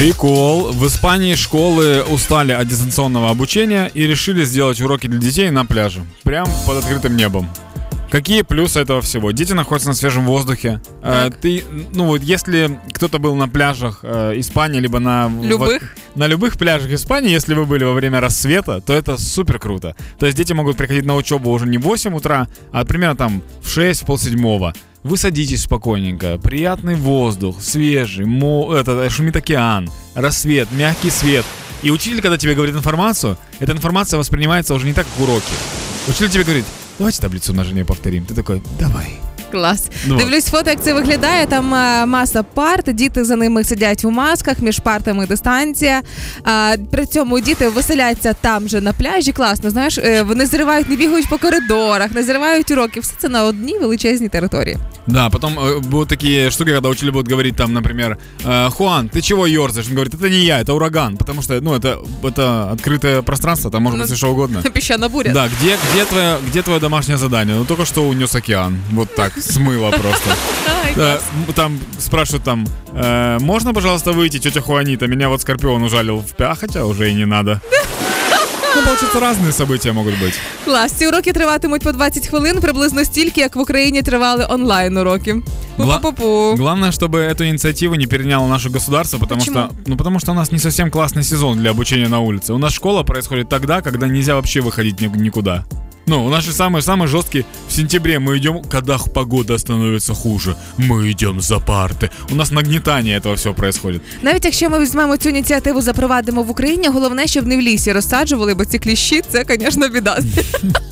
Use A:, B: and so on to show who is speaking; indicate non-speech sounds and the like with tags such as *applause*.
A: Прикол. В Испании школы устали от дистанционного обучения и решили сделать уроки для детей на пляже. Прям под открытым небом. Какие плюсы этого всего? Дети находятся на свежем воздухе. Э, ты, ну вот, если кто-то был на пляжах э, Испании, либо на
B: любых,
A: в, на любых пляжах Испании, если вы были во время рассвета, то это супер круто. То есть дети могут приходить на учебу уже не в 8 утра, а примерно там в 6, в полседьмого. Вы садитесь спокойненько, приятный воздух, свежий, мо, это, шумит океан, рассвет, мягкий свет. И учитель, когда тебе говорит информацию, эта информация воспринимается уже не так, как уроки. Учитель тебе говорит, давайте таблицу умножения повторим. Ты такой, давай.
B: Клас. Ну, Дивлюсь фото, як це виглядає. Там а, маса парт, діти за ними сидять у масках, між партами дистанція. А, При цьому діти веселяться там же на пляжі. Класно, знаєш, е, вони зривають, не бігають по коридорах, не зривають уроки. Все це на одній величезній території.
A: Да, потом э, будут такие штуки, когда учитель будут говорить там, например, э, Хуан, ты чего ерзаешь? Он говорит, это не я, это ураган, потому что, ну, это, это открытое пространство, там может ну, быть все что угодно. *laughs*
B: Песчаная буря.
A: Да, где, где, твое, где твое домашнее задание? Ну, только что унес океан, вот так, смыло просто. *laughs* Там спрашивают там, «Э, можно, пожалуйста, выйти, тетя Хуанита? Меня вот Скорпион ужалил в пя, хотя уже и не надо. *laughs* Ну, получается, разные события могут быть.
B: Клас. Ці уроки триватимуть по 20 хвилин, приблизно стільки, як в Україні тривали онлайн уроки.
A: Гла- главное, чтобы эту инициативу не переняло наше государство, потому Почему? что, ну, потому что у нас не совсем классный сезон для обучения на улице. У нас школа происходит тогда, когда нельзя вообще выходить никуда. Ну, у нас же самый, самый жесткий в сентябре мы идем, когда погода становится хуже. Мы идем за парты. У нас нагнетание этого всего происходит.
B: Навіть якщо ми візьмемо цю ініціативу, запровадимо в Україні, головне, щоб не в лісі розсаджували, бо ці кліщі це, звісно, біда. *laughs*